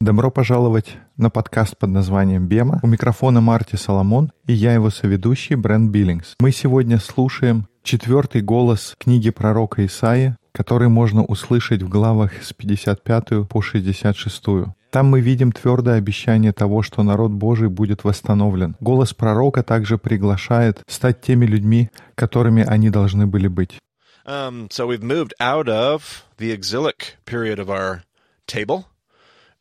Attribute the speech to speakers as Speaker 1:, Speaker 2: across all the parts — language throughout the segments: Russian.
Speaker 1: Добро пожаловать на подкаст под названием «Бема». У микрофона Марти Соломон и я его соведущий Брент Биллингс. Мы сегодня слушаем четвертый голос книги пророка Исаия, который можно услышать в главах с 55 по 66. Там мы видим твердое обещание того, что народ Божий будет восстановлен. Голос пророка также приглашает стать теми людьми, которыми они должны были быть.
Speaker 2: Um, so we've moved out of the exilic period of our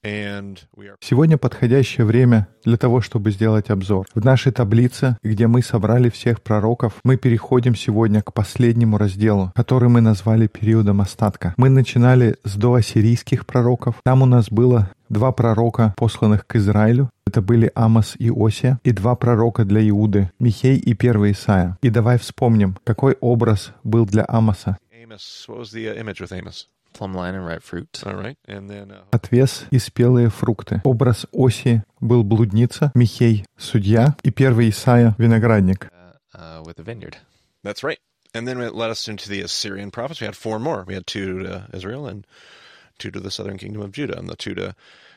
Speaker 1: Сегодня подходящее время для того, чтобы сделать обзор. В нашей таблице, где мы собрали всех пророков, мы переходим сегодня к последнему разделу, который мы назвали периодом остатка. Мы начинали с доассирийских пророков. Там у нас было два пророка, посланных к Израилю. Это были Амос и Осия, и два пророка для Иуды, Михей и первый Исаия. И давай вспомним, какой образ был для Амоса.
Speaker 2: Amos. What was the uh, image with Amos?
Speaker 3: Plum line and ripe fruit.
Speaker 2: All right. And then uh,
Speaker 1: Отвес и спелые фрукты. Образ Оси был блудница, Михей — судья, и первый Исаия — виноградник.
Speaker 3: Uh, with a vineyard.
Speaker 2: that's right. And then it led us into the Assyrian prophets. We had four more. We had two to Israel and two to the southern kingdom of Judah. And the two to Israel were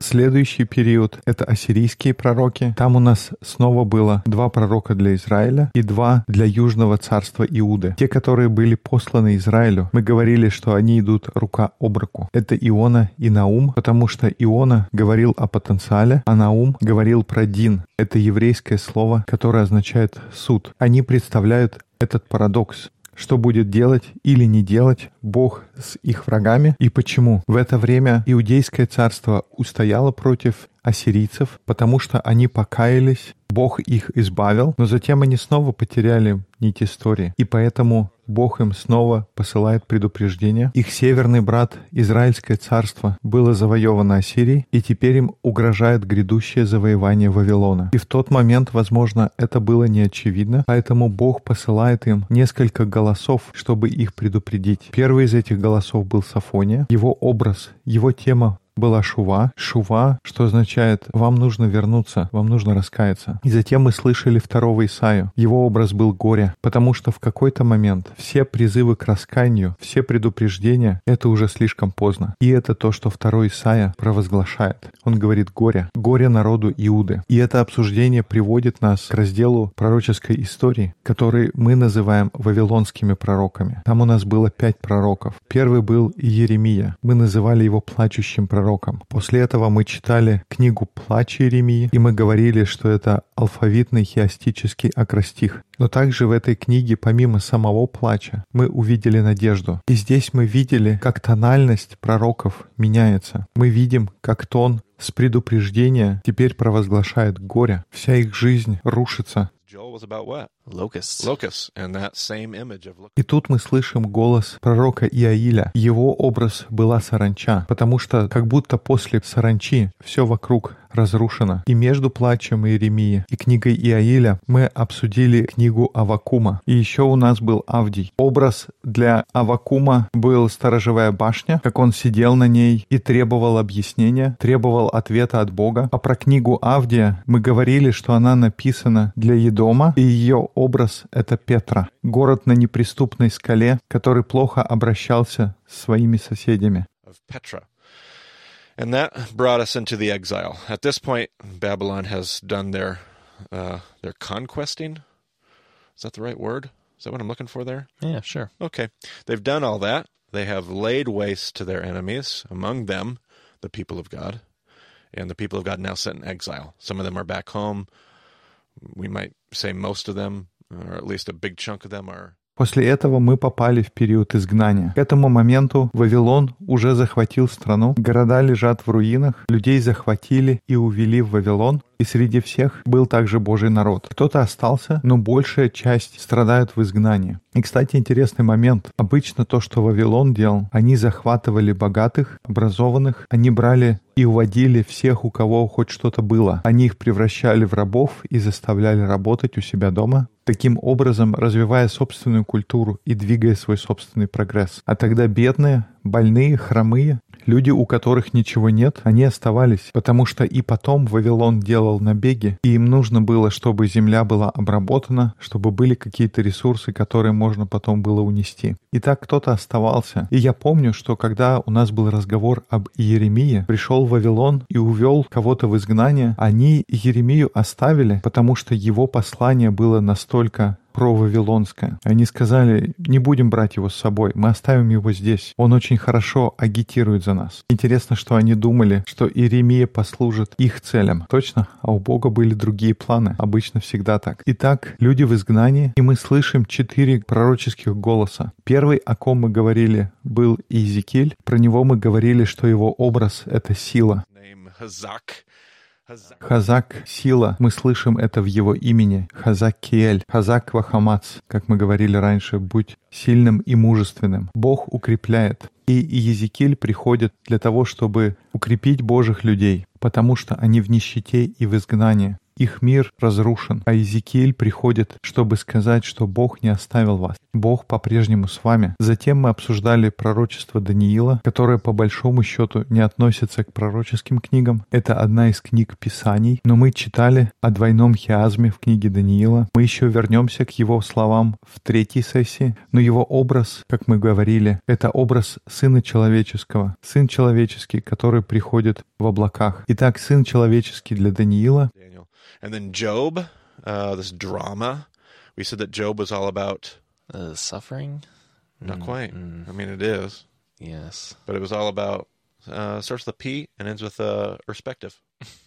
Speaker 1: Следующий период — это ассирийские пророки. Там у нас снова было два пророка для Израиля и два для Южного царства Иуды. Те, которые были посланы Израилю, мы говорили, что они идут рука об руку. Это Иона и Наум, потому что Иона говорил о потенциале, а Наум говорил про Дин. Это еврейское слово, которое означает суд. Они представляют этот парадокс что будет делать или не делать Бог с их врагами и почему. В это время Иудейское царство устояло против ассирийцев, потому что они покаялись, Бог их избавил, но затем они снова потеряли нить истории. И поэтому Бог им снова посылает предупреждение. Их северный брат, Израильское царство, было завоевано Ассирией, и теперь им угрожает грядущее завоевание Вавилона. И в тот момент, возможно, это было не очевидно, поэтому Бог посылает им несколько голосов, чтобы их предупредить. Первый из этих голосов был Сафония. Его образ, его тема была шува. Шува, что означает «вам нужно вернуться, вам нужно раскаяться». И затем мы слышали второго Исаю. Его образ был горе, потому что в какой-то момент все призывы к раскаянию, все предупреждения — это уже слишком поздно. И это то, что второй Исая провозглашает. Он говорит «горе», «горе народу Иуды». И это обсуждение приводит нас к разделу пророческой истории, который мы называем вавилонскими пророками. Там у нас было пять пророков. Первый был Иеремия. Мы называли его плачущим пророком. После этого мы читали книгу «Плач Иеремии», и мы говорили, что это алфавитный хиастический акростих. Но также в этой книге, помимо самого плача, мы увидели надежду. И здесь мы видели, как тональность пророков меняется. Мы видим, как тон с предупреждения теперь провозглашает горе. Вся их жизнь рушится.
Speaker 2: Joel was about what?
Speaker 3: Locusts.
Speaker 2: Locusts. And that same image of look.
Speaker 1: И тут мы слышим голос пророка Иаиля. Его образ была саранча, потому что как будто после саранчи все вокруг разрушено. И между плачем Иеремии и книгой Иаиля мы обсудили книгу Авакума. И еще у нас был Авдий. Образ для Авакума был сторожевая башня, как он сидел на ней и требовал объяснения, требовал ответа от Бога. А про книгу Авдия мы говорили, что она написана для Едома, и ее образ — это Петра, город на неприступной скале, который плохо обращался с своими соседями.
Speaker 2: of Petra. And that brought us into the exile. At this point, Babylon has done their uh, their conquesting. Is that the right word? Is that what I'm looking for there?
Speaker 3: Yeah, sure.
Speaker 2: Okay. They've done all that. They have laid waste to their enemies, among them the people of God. And the people of God now set in exile. Some of them are back home. We might say most of them, or at least a big chunk of them, are.
Speaker 1: После этого мы попали в период изгнания. К этому моменту Вавилон уже захватил страну, города лежат в руинах, людей захватили и увели в Вавилон, и среди всех был также Божий народ. Кто-то остался, но большая часть страдают в изгнании. И, кстати, интересный момент. Обычно то, что Вавилон делал, они захватывали богатых, образованных, они брали и уводили всех, у кого хоть что-то было. Они их превращали в рабов и заставляли работать у себя дома, таким образом развивая собственную культуру и двигая свой собственный прогресс. А тогда бедные, больные, хромые Люди, у которых ничего нет, они оставались, потому что и потом Вавилон делал набеги, и им нужно было, чтобы земля была обработана, чтобы были какие-то ресурсы, которые можно потом было унести. И так кто-то оставался. И я помню, что когда у нас был разговор об Иеремии, пришел Вавилон и увел кого-то в изгнание, они Иеремию оставили, потому что его послание было настолько про-вавилонское. Они сказали, не будем брать его с собой, мы оставим его здесь. Он очень хорошо агитирует за нас. Интересно, что они думали, что Иеремия послужит их целям. Точно? А у Бога были другие планы. Обычно всегда так. Итак, люди в изгнании, и мы слышим четыре пророческих голоса. Первый, о ком мы говорили, был Иезекииль. Про него мы говорили, что его образ — это сила. Хазак — сила. Мы слышим это в его имени. Хазак Киэль. Хазак Вахамац. Как мы говорили раньше, будь сильным и мужественным. Бог укрепляет. И Езекиль приходит для того, чтобы укрепить Божьих людей, потому что они в нищете и в изгнании. Их мир разрушен, а Иезекииль приходит, чтобы сказать, что Бог не оставил вас. Бог по-прежнему с вами. Затем мы обсуждали пророчество Даниила, которое по большому счету не относится к пророческим книгам. Это одна из книг Писаний, но мы читали о двойном хиазме в книге Даниила. Мы еще вернемся к его словам в третьей сессии, но его образ, как мы говорили, это образ Сына Человеческого. Сын Человеческий, который приходит в облаках. Итак, Сын Человеческий для Даниила.
Speaker 2: And then Job, uh, this drama. We said that Job was all about,
Speaker 3: Uh, suffering?
Speaker 2: not
Speaker 3: Mm,
Speaker 2: quite.
Speaker 3: mm,
Speaker 2: I mean, it is,
Speaker 3: yes.
Speaker 2: but it was all about, uh, starts with a P and ends with a perspective.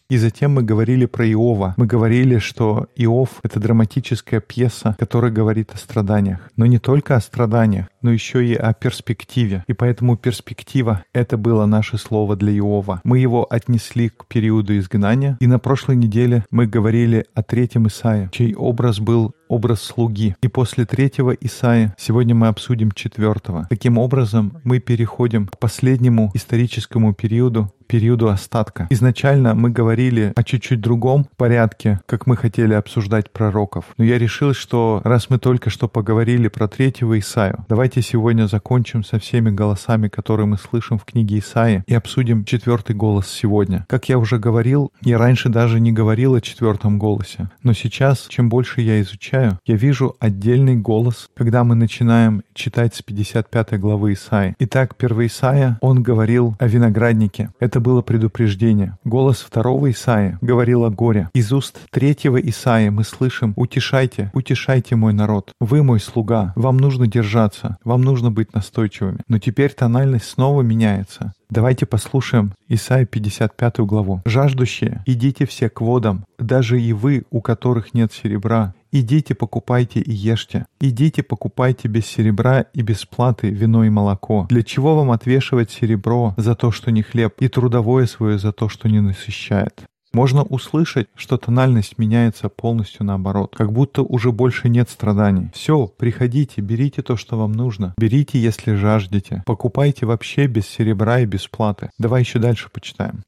Speaker 1: И затем мы говорили про Иова. Мы говорили, что Иов — это драматическая пьеса, которая говорит о страданиях. Но не только о страданиях, но еще и о перспективе. И поэтому перспектива — это было наше слово для Иова. Мы его отнесли к периоду изгнания. И на прошлой неделе мы говорили о третьем Исаии, чей образ был образ слуги. И после третьего Исаия сегодня мы обсудим четвертого. Таким образом, мы переходим к последнему историческому периоду, периоду остатка. Изначально мы говорили о чуть-чуть другом порядке, как мы хотели обсуждать пророков. Но я решил, что раз мы только что поговорили про третьего Исаию, давайте сегодня закончим со всеми голосами, которые мы слышим в книге Исаии, и обсудим четвертый голос сегодня. Как я уже говорил, я раньше даже не говорил о четвертом голосе. Но сейчас, чем больше я изучаю, я вижу отдельный голос, когда мы начинаем читать с 55 главы Исаии. Итак, первый Исаия, он говорил о винограднике. Это было предупреждение. Голос второго Исаия говорил о горе. Из уст третьего Исаия мы слышим «Утешайте, утешайте мой народ. Вы мой слуга. Вам нужно держаться. Вам нужно быть настойчивыми». Но теперь тональность снова меняется. Давайте послушаем Исаия 55 главу. «Жаждущие, идите все к водам, даже и вы, у которых нет серебра, Идите, покупайте и ешьте. Идите, покупайте без серебра и без платы вино и молоко. Для чего вам отвешивать серебро за то, что не хлеб, и трудовое свое за то, что не насыщает? Можно услышать, что тональность меняется полностью наоборот, как будто уже больше нет страданий. Все, приходите, берите то, что вам нужно. Берите, если жаждете. Покупайте вообще без серебра и без платы. Давай еще дальше почитаем.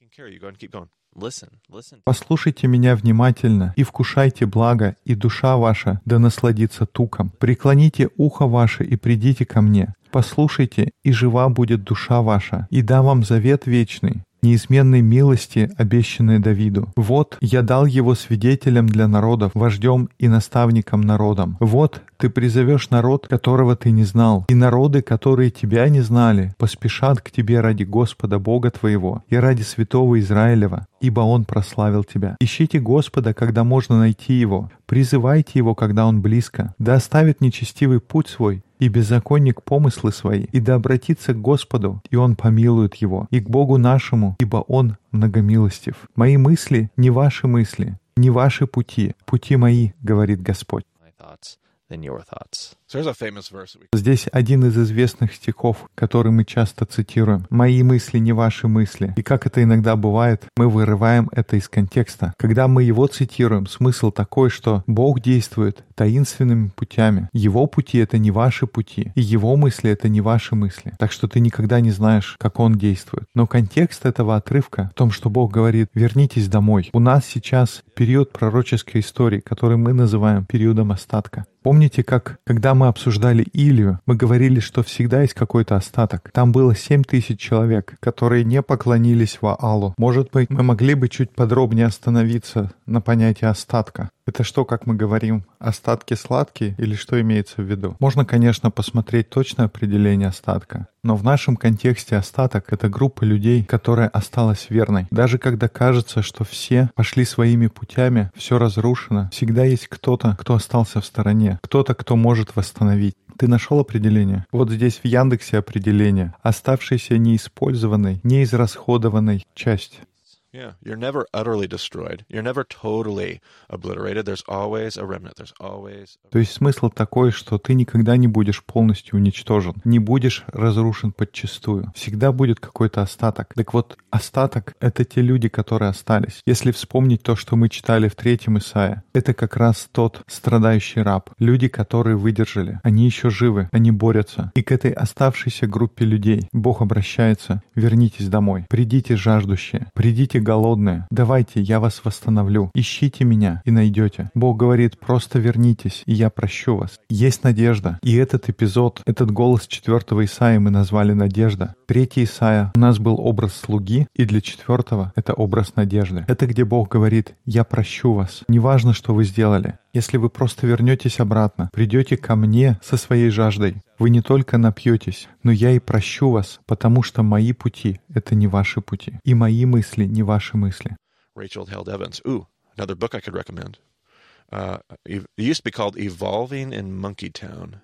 Speaker 1: Послушайте меня внимательно и вкушайте благо, и душа ваша да насладится туком. Преклоните ухо ваше и придите ко мне. Послушайте, и жива будет душа ваша, и дам вам завет вечный, неизменной милости, обещанной Давиду. Вот, я дал его свидетелем для народов, вождем и наставником народам. Вот, ты призовешь народ, которого ты не знал, и народы, которые тебя не знали, поспешат к тебе ради Господа Бога твоего и ради святого Израилева, ибо Он прославил тебя. Ищите Господа, когда можно найти Его, призывайте Его, когда Он близко. Да оставит нечестивый путь свой, и беззаконник помыслы свои, и да обратится к Господу, и Он помилует его, и к Богу нашему, ибо Он многомилостив. Мои мысли не ваши мысли, не ваши пути, пути мои, говорит Господь. Здесь один из известных стихов, который мы часто цитируем. «Мои мысли не ваши мысли». И как это иногда бывает, мы вырываем это из контекста. Когда мы его цитируем, смысл такой, что Бог действует таинственными путями. Его пути — это не ваши пути, и его мысли — это не ваши мысли. Так что ты никогда не знаешь, как он действует. Но контекст этого отрывка в том, что Бог говорит «вернитесь домой». У нас сейчас период пророческой истории, который мы называем периодом остатка. Помните, как когда мы обсуждали Илью, мы говорили, что всегда есть какой-то остаток. Там было семь тысяч человек, которые не поклонились Ваалу. Может быть, мы могли бы чуть подробнее остановиться на понятии остатка. Это что, как мы говорим, остатки сладкие или что имеется в виду? Можно, конечно, посмотреть точное определение остатка, но в нашем контексте остаток — это группа людей, которая осталась верной. Даже когда кажется, что все пошли своими путями, все разрушено, всегда есть кто-то, кто остался в стороне, кто-то, кто может восстановить. Ты нашел определение? Вот здесь в Яндексе определение. Оставшейся неиспользованной, неизрасходованной часть.
Speaker 2: Yeah, you're never utterly destroyed. You're never totally obliterated. There's always a remnant. There's always.
Speaker 1: То есть смысл такой, что ты никогда не будешь полностью уничтожен, не будешь разрушен подчистую. Всегда будет какой-то остаток. Так вот, остаток — это те люди, которые остались. Если вспомнить то, что мы читали в третьем Исаия, это как раз тот страдающий раб. Люди, которые выдержали. Они еще живы, они борются. И к этой оставшейся группе людей Бог обращается. Вернитесь домой. Придите жаждущие. Придите голодные. Давайте, я вас восстановлю. Ищите меня и найдете. Бог говорит, просто вернитесь, и я прощу вас. Есть надежда. И этот эпизод, этот голос четвертого Исаия мы назвали «Надежда». Третий Исаия у нас был образ слуги, и для четвертого это образ надежды. Это где Бог говорит, я прощу вас. Неважно, что вы сделали. Если вы просто вернетесь обратно, придете ко мне со своей жаждой, вы не только напьетесь, но я и прощу вас, потому что мои пути — это не ваши пути, и мои мысли — не ваши мысли.
Speaker 2: Rachel Held Evans. Ooh, another book I could recommend. Uh, it used to be called Evolving in Monkey Town.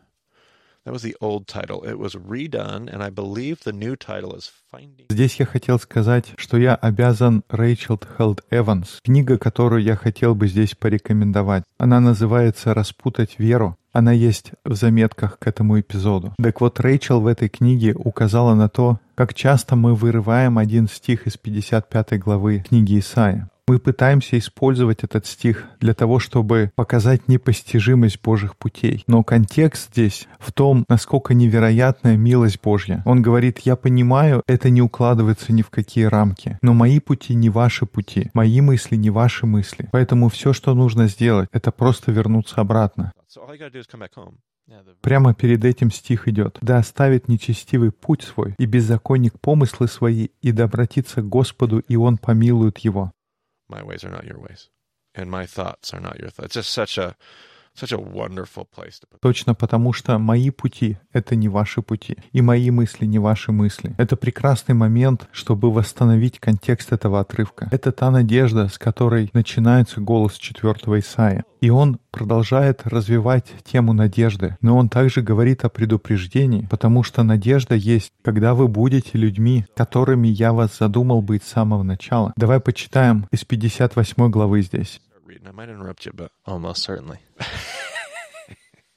Speaker 1: Здесь я хотел сказать, что я обязан Рэйчел Хелд Эванс, книга, которую я хотел бы здесь порекомендовать. Она называется «Распутать веру». Она есть в заметках к этому эпизоду. Так вот, Рэйчел в этой книге указала на то, как часто мы вырываем один стих из 55 главы книги Исаия. Мы пытаемся использовать этот стих для того, чтобы показать непостижимость Божьих путей. Но контекст здесь в том, насколько невероятная милость Божья. Он говорит, я понимаю, это не укладывается ни в какие рамки, но мои пути не ваши пути, мои мысли не ваши мысли. Поэтому все, что нужно сделать, это просто вернуться обратно. Прямо перед этим стих идет. «Да оставит нечестивый путь свой, и беззаконник помыслы свои, и да обратится к Господу, и Он помилует его».
Speaker 2: My ways are not your ways, and my thoughts are not your thoughts. It's just such a
Speaker 1: Точно потому, что мои пути — это не ваши пути, и мои мысли — не ваши мысли. Это прекрасный момент, чтобы восстановить контекст этого отрывка. Это та надежда, с которой начинается голос четвертого Исаия. И он продолжает развивать тему надежды, но он также говорит о предупреждении, потому что надежда есть, когда вы будете людьми, которыми я вас задумал быть с самого начала. Давай почитаем из 58 главы здесь.
Speaker 2: Reading. I might interrupt you, but
Speaker 3: almost certainly.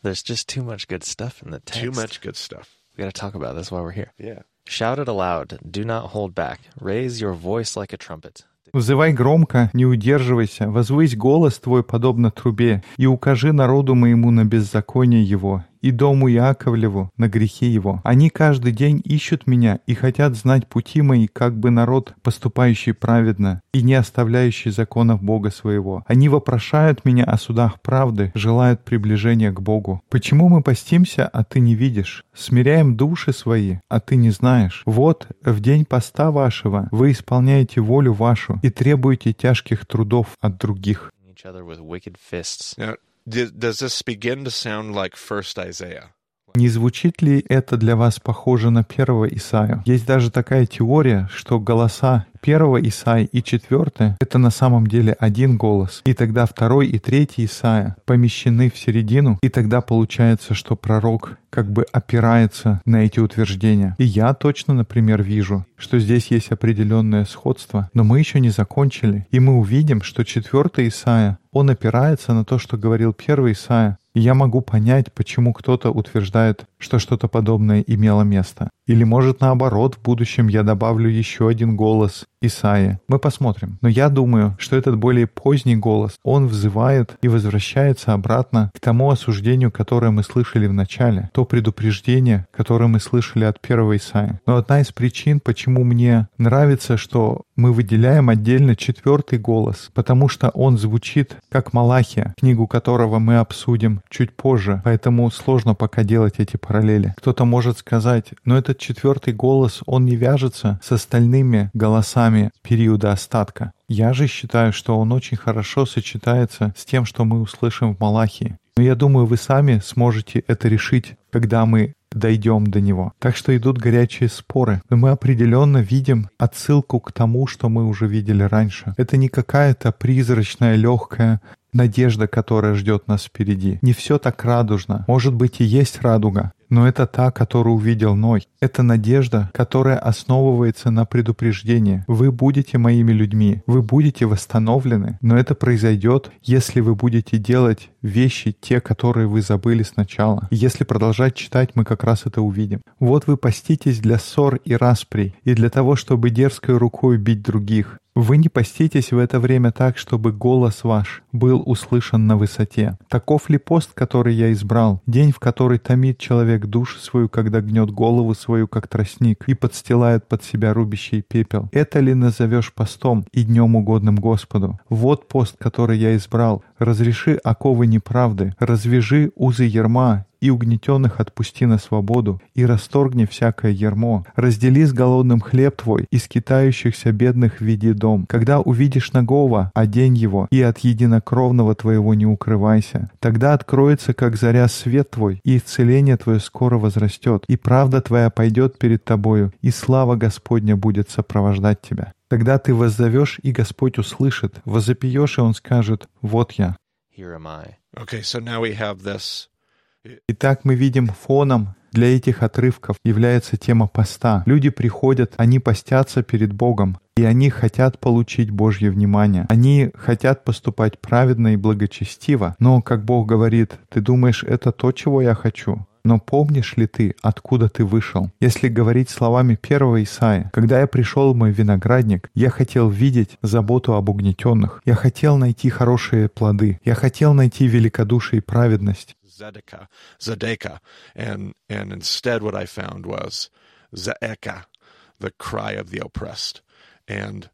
Speaker 3: There's just too much good stuff in the text.
Speaker 2: too much good stuff.
Speaker 3: We got to talk about this while we're here.
Speaker 2: Yeah.
Speaker 3: Shout it aloud. Do not hold back. Raise your voice like a trumpet.
Speaker 1: «Взывай громко, не удерживайся, возвысь голос твой, подобно трубе, и укажи народу моему на беззаконие его, и дому Иаковлеву на грехи его. Они каждый день ищут меня и хотят знать пути мои, как бы народ, поступающий праведно и не оставляющий законов Бога своего. Они вопрошают меня о судах правды, желают приближения к Богу. Почему мы постимся, а ты не видишь? Смиряем души свои, а ты не знаешь. Вот, в день поста вашего вы исполняете волю вашу и требуете тяжких трудов от других.
Speaker 3: Each other with wicked fists.
Speaker 2: Now, does this begin to sound like First Isaiah?
Speaker 1: Не звучит ли это для вас похоже на первого Исаию? Есть даже такая теория, что голоса первого Исаия и четвертый — это на самом деле один голос. И тогда второй и третий Исаия помещены в середину, и тогда получается, что пророк как бы опирается на эти утверждения. И я точно, например, вижу, что здесь есть определенное сходство, но мы еще не закончили. И мы увидим, что четвертый Исаия, он опирается на то, что говорил первый Исаия, я могу понять, почему кто-то утверждает, что что-то подобное имело место. Или, может, наоборот, в будущем я добавлю еще один голос Исаия. Мы посмотрим. Но я думаю, что этот более поздний голос, он взывает и возвращается обратно к тому осуждению, которое мы слышали в начале, то предупреждение, которое мы слышали от первого Исаия. Но одна из причин, почему мне нравится, что мы выделяем отдельно четвертый голос, потому что он звучит как Малахия, книгу которого мы обсудим чуть позже, поэтому сложно пока делать эти параллели. Кто-то может сказать, но этот четвертый голос, он не вяжется с остальными голосами периода остатка. Я же считаю, что он очень хорошо сочетается с тем, что мы услышим в Малахии. Но я думаю, вы сами сможете это решить, когда мы дойдем до него. Так что идут горячие споры. Но мы определенно видим отсылку к тому, что мы уже видели раньше. Это не какая-то призрачная, легкая надежда, которая ждет нас впереди. Не все так радужно. Может быть и есть радуга, но это та, которую увидел Ной. Это надежда, которая основывается на предупреждении. Вы будете моими людьми, вы будете восстановлены, но это произойдет, если вы будете делать вещи, те, которые вы забыли сначала. Если продолжать читать, мы как раз это увидим. Вот вы поститесь для ссор и распри, и для того, чтобы дерзкой рукой бить других. Вы не поститесь в это время так, чтобы голос ваш был услышан на высоте. Таков ли пост, который я избрал? День, в который томит человек душу свою, когда гнет голову свою, как тростник, и подстилает под себя рубящий пепел. Это ли назовешь постом и днем угодным Господу? Вот пост, который я избрал. Разреши оковы неправды, развяжи узы ерма и угнетенных отпусти на свободу, и расторгни всякое ермо. Раздели с голодным хлеб твой, и скитающихся бедных веди дом. Когда увидишь нагого, одень его, и от единокровного твоего не укрывайся. Тогда откроется, как заря, свет твой, и исцеление твое скоро возрастет, и правда твоя пойдет перед тобою, и слава Господня будет сопровождать тебя. Тогда ты воззовешь, и Господь услышит, возопьешь, и Он скажет, «Вот я».
Speaker 3: Here am I.
Speaker 2: Okay, so now we have this.
Speaker 1: Итак, мы видим фоном для этих отрывков является тема поста. Люди приходят, они постятся перед Богом, и они хотят получить Божье внимание. Они хотят поступать праведно и благочестиво. Но, как Бог говорит, ты думаешь, это то, чего я хочу? Но помнишь ли ты, откуда ты вышел? Если говорить словами первого Исаия, когда я пришел в мой виноградник, я хотел видеть заботу об угнетенных. Я хотел найти хорошие плоды. Я хотел найти великодушие и праведность.
Speaker 2: Zedekah, Zedekah, and and instead what I found was Zeeka, the cry of the oppressed, and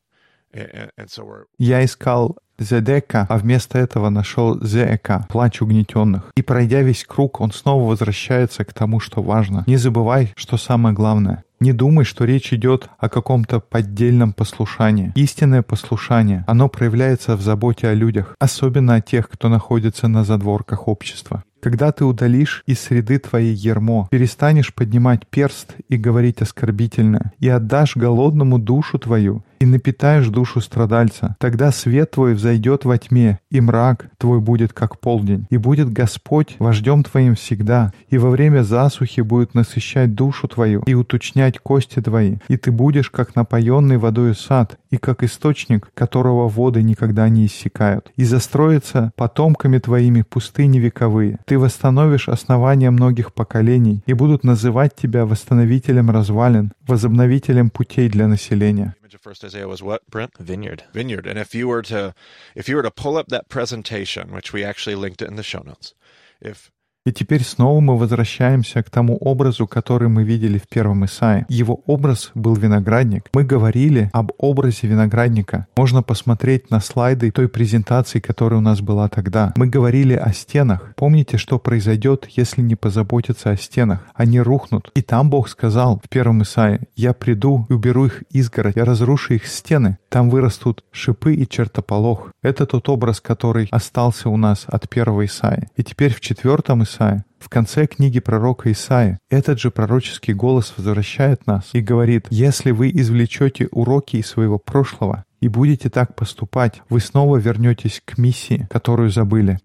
Speaker 2: and, and so we're
Speaker 1: Я искал Зедека, а вместо этого нашел Зеэка, плач угнетенных. И пройдя весь круг, он снова возвращается к тому, что важно. Не забывай, что самое главное. Не думай, что речь идет о каком-то поддельном послушании. Истинное послушание, оно проявляется в заботе о людях, особенно о тех, кто находится на задворках общества. Когда ты удалишь из среды твоей ермо, перестанешь поднимать перст и говорить оскорбительно, и отдашь голодному душу твою, и напитаешь душу страдальца, тогда свет твой взойдет во тьме, и мрак твой будет как полдень, и будет Господь вождем твоим всегда, и во время засухи будет насыщать душу твою и уточнять кости твои, и ты будешь как напоенный водой сад, и как источник, которого воды никогда не иссякают, и застроится потомками твоими пустыни вековые. Ты восстановишь основания многих поколений, и будут называть тебя восстановителем развалин, возобновителем путей для населения.
Speaker 2: Image of first Isaiah was what, Brent?
Speaker 3: Vineyard.
Speaker 2: Vineyard. And if you were to if you were to pull up that presentation, which we actually linked it in the show notes, if
Speaker 1: И теперь снова мы возвращаемся к тому образу, который мы видели в первом Исаии. Его образ был виноградник. Мы говорили об образе виноградника. Можно посмотреть на слайды той презентации, которая у нас была тогда. Мы говорили о стенах. Помните, что произойдет, если не позаботиться о стенах? Они рухнут. И там Бог сказал в первом Исаии, «Я приду и уберу их изгородь, я разрушу их стены. Там вырастут шипы и чертополох». Это тот образ, который остался у нас от первого Исаии. И теперь в четвертом Исаии в конце книги пророка Исаия этот же пророческий голос возвращает нас и говорит, «Если вы извлечете уроки из своего прошлого и будете так поступать, вы снова вернетесь к миссии, которую забыли.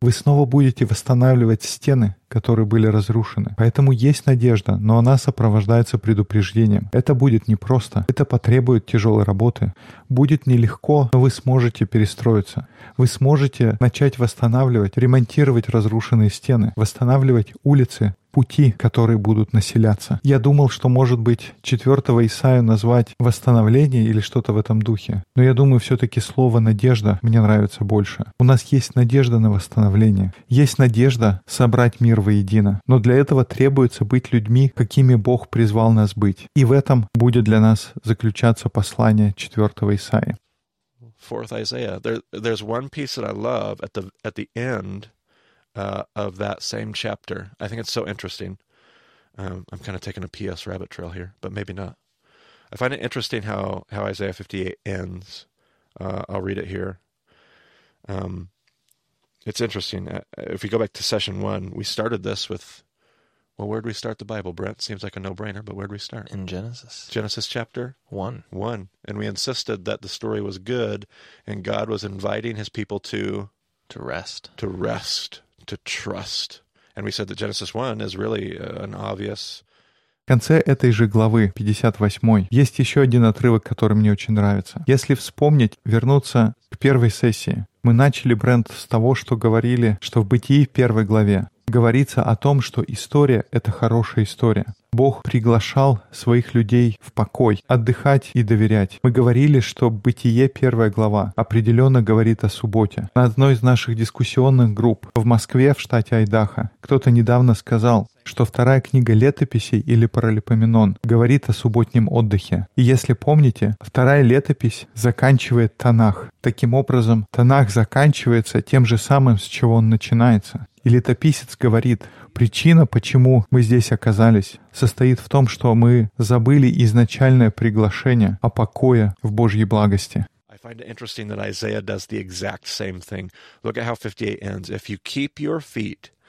Speaker 1: Вы снова будете восстанавливать стены, которые были разрушены. Поэтому есть надежда, но она сопровождается предупреждением. Это будет непросто, это потребует тяжелой работы. Будет нелегко, но вы сможете перестроиться. Вы сможете начать восстанавливать, ремонтировать разрушенные стены, восстанавливать улицы, пути, которые будут населяться. Я думал, что, может быть, четвертого Исаию назвать восстановление или что-то в этом духе. Но я думаю, все-таки слово «надежда» мне нравится больше. У нас есть надежда на восстановление. Есть надежда собрать мир воедино. Но для этого требуется быть людьми, какими Бог призвал нас быть. И в этом будет для нас заключаться послание четвертого Исаия.
Speaker 2: Fourth Isaiah. There, there's one piece that I love at the at the end uh, of that same chapter. I think it's so interesting. Um, I'm kind of taking a PS rabbit trail here, but maybe not. I find it interesting how how Isaiah 58 ends. Uh, I'll read it here. Um, it's interesting. Uh, if we go back to session one, we started this with well, where'd we start the Bible, Brent? Seems like a no brainer, but where'd we start?
Speaker 3: In Genesis
Speaker 2: Genesis chapter
Speaker 3: 1.
Speaker 2: 1. And we insisted that the story was good and God was inviting his people to
Speaker 3: To rest.
Speaker 2: to rest, to trust. And we said that Genesis 1 is really uh, an obvious
Speaker 1: В конце этой же главы, 58, есть еще один отрывок, который мне очень нравится. Если вспомнить, вернуться к первой сессии. Мы начали бренд с того, что говорили, что в Бытии в первой главе говорится о том, что история — это хорошая история. Бог приглашал своих людей в покой, отдыхать и доверять. Мы говорили, что Бытие, первая глава, определенно говорит о субботе. На одной из наших дискуссионных групп в Москве, в штате Айдахо, кто-то недавно сказал, что вторая книга летописей или Паралипоменон говорит о субботнем отдыхе. И если помните, вторая летопись заканчивает Танах. Таким образом, Танах заканчивается тем же самым, с чего он начинается. И летописец говорит, причина, почему мы здесь оказались, состоит в том, что мы забыли изначальное приглашение о покое в Божьей благости.
Speaker 2: I find it interesting that Isaiah does the exact same thing. Look at how 58 ends. If you keep your feet from breaking the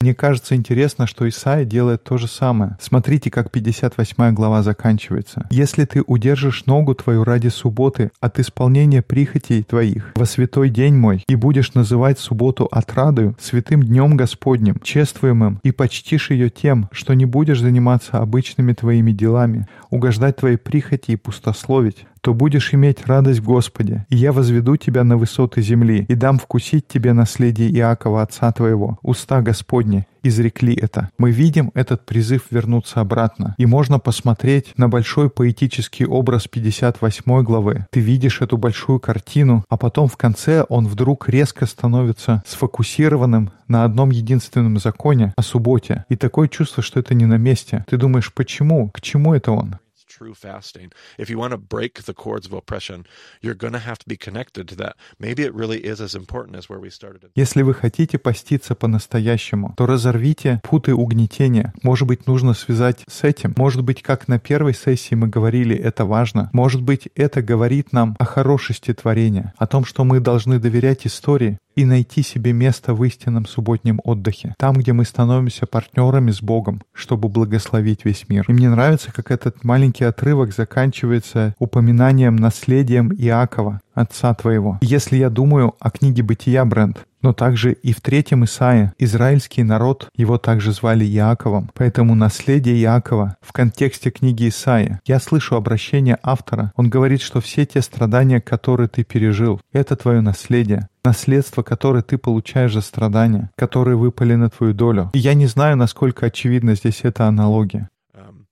Speaker 1: Мне кажется интересно, что Исаия делает то же самое. Смотрите, как 58 глава заканчивается. «Если ты удержишь ногу твою ради субботы от исполнения прихотей твоих во святой день мой, и будешь называть субботу отрадою, святым днем Господним, чествуемым, и почтишь ее тем, что не будешь заниматься обычными твоими делами, угождать твоей прихоти и пустословить, то будешь иметь радость в Господе, и я возведу тебя на высоты земли, и дам вкусить тебе наследие Иакова, отца твоего. Уста Господни изрекли это. Мы видим этот призыв вернуться обратно. И можно посмотреть на большой поэтический образ 58 главы. Ты видишь эту большую картину, а потом в конце он вдруг резко становится сфокусированным на одном единственном законе о субботе. И такое чувство, что это не на месте. Ты думаешь, почему? К чему это он?
Speaker 2: True fasting. If you want to break the cords of oppression, you're going to have to be connected to that. Maybe it really is as important as where we started.
Speaker 1: Если вы хотите поститься по-настоящему, то разорвите путы угнетения. Может быть, нужно связать с этим. Может быть, как на первой сессии мы говорили, это важно. Может быть, это говорит нам о хорошести творения, о том, что мы должны доверять истории и найти себе место в истинном субботнем отдыхе, там, где мы становимся партнерами с Богом, чтобы благословить весь мир. И мне нравится, как этот маленький отрывок заканчивается упоминанием наследием Иакова, отца твоего. Если я думаю о книге «Бытия», Брент, но также и в третьем Исаия израильский народ, его также звали Иаковом. Поэтому наследие Иакова в контексте книги Исаия. Я слышу обращение автора. Он говорит, что все те страдания, которые ты пережил, это твое наследие. Наследство, которое ты получаешь за страдания, которые выпали на твою долю. И я не знаю, насколько очевидна здесь эта аналогия.
Speaker 2: Um,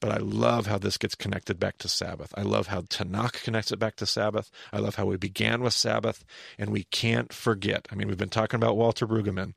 Speaker 2: but I love how this gets connected back to Sabbath. I love how Tanakh connects it back to Sabbath. I love how we began with Sabbath, and we can't forget. I mean, we've been talking about Walter Brueggemann,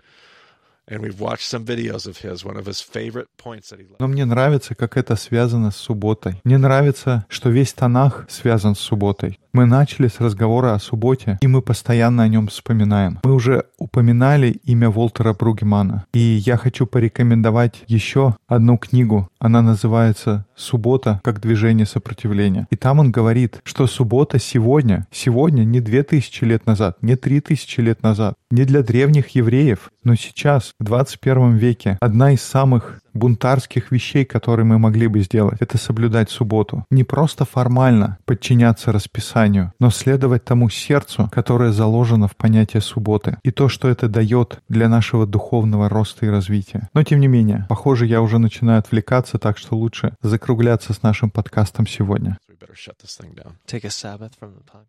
Speaker 1: Но мне нравится, как это связано с субботой. Мне нравится, что весь Танах связан с субботой. Мы начали с разговора о субботе, и мы постоянно о нем вспоминаем. Мы уже упоминали имя Волтера Бругемана, и я хочу порекомендовать еще одну книгу. Она называется «Суббота как движение сопротивления». И там он говорит, что суббота сегодня, сегодня не две тысячи лет назад, не три тысячи лет назад, не для древних евреев, но сейчас, в 21 веке, одна из самых бунтарских вещей, которые мы могли бы сделать, это соблюдать субботу. Не просто формально подчиняться расписанию, но следовать тому сердцу, которое заложено в понятие субботы, и то, что это дает для нашего духовного роста и развития. Но тем не менее, похоже, я уже начинаю отвлекаться, так что лучше закругляться с нашим подкастом сегодня.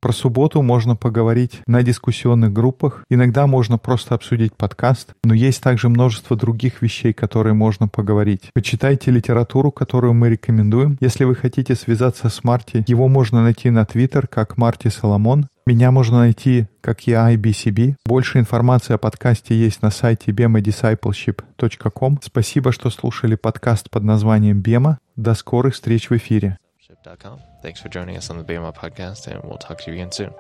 Speaker 1: Про субботу можно поговорить на дискуссионных группах. Иногда можно просто обсудить подкаст, но есть также множество других вещей, которые можно поговорить. Почитайте литературу, которую мы рекомендуем. Если вы хотите связаться с Марти, его можно найти на Твиттер как Марти Соломон. Меня можно найти как я IBCB. Больше информации о подкасте есть на сайте bemadiscipleship.com. Спасибо, что слушали подкаст под названием «Бема». До скорых встреч в эфире.
Speaker 3: Thanks for joining us on the BMI podcast, and we'll talk to you again soon.